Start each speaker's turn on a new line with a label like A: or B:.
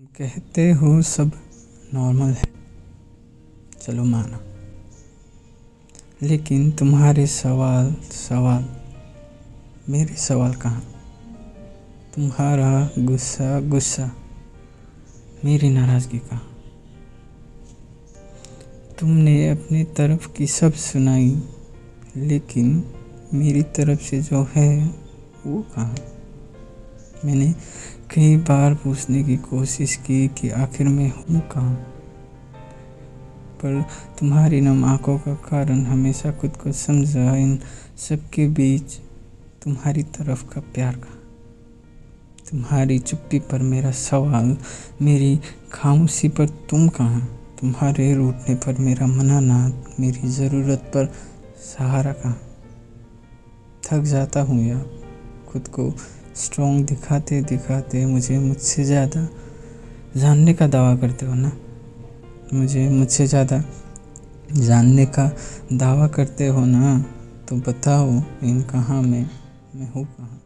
A: कहते हो सब नॉर्मल है। चलो माना। लेकिन तुम्हारे सवाल सवाल, मेरे सवाल कहाँ? तुम्हारा गुस्सा गुस्सा मेरी नाराज़गी कहाँ? तुमने अपनी तरफ़ की सब सुनाई, लेकिन मेरी तरफ़ से जो है वो कहाँ? मैंने कई बार पूछने की कोशिश की कि आखिर मैं हूँ कहाँ? पर तुम्हारी नम आँखों का कारण हमेशा खुद को समझा इन सबके बीच तुम्हारी तरफ़ का प्यार का तुम्हारी चुप्पी पर मेरा सवाल, मेरी खामोशी पर तुम कहाँ? तुम्हारे रूठने पर मेरा मनाना मेरी ज़रूरत पर सहारा कहाँ? थक जाता हूँ यार खुद को स्ट्रॉन्ग दिखाते दिखाते मुझे मुझसे ज़्यादा जानने का दावा करते हो ना? मुझे मुझसे ज़्यादा जानने का दावा करते हो ना? तो बताओ, इन कहाँ में? मैं हूँ कहाँ?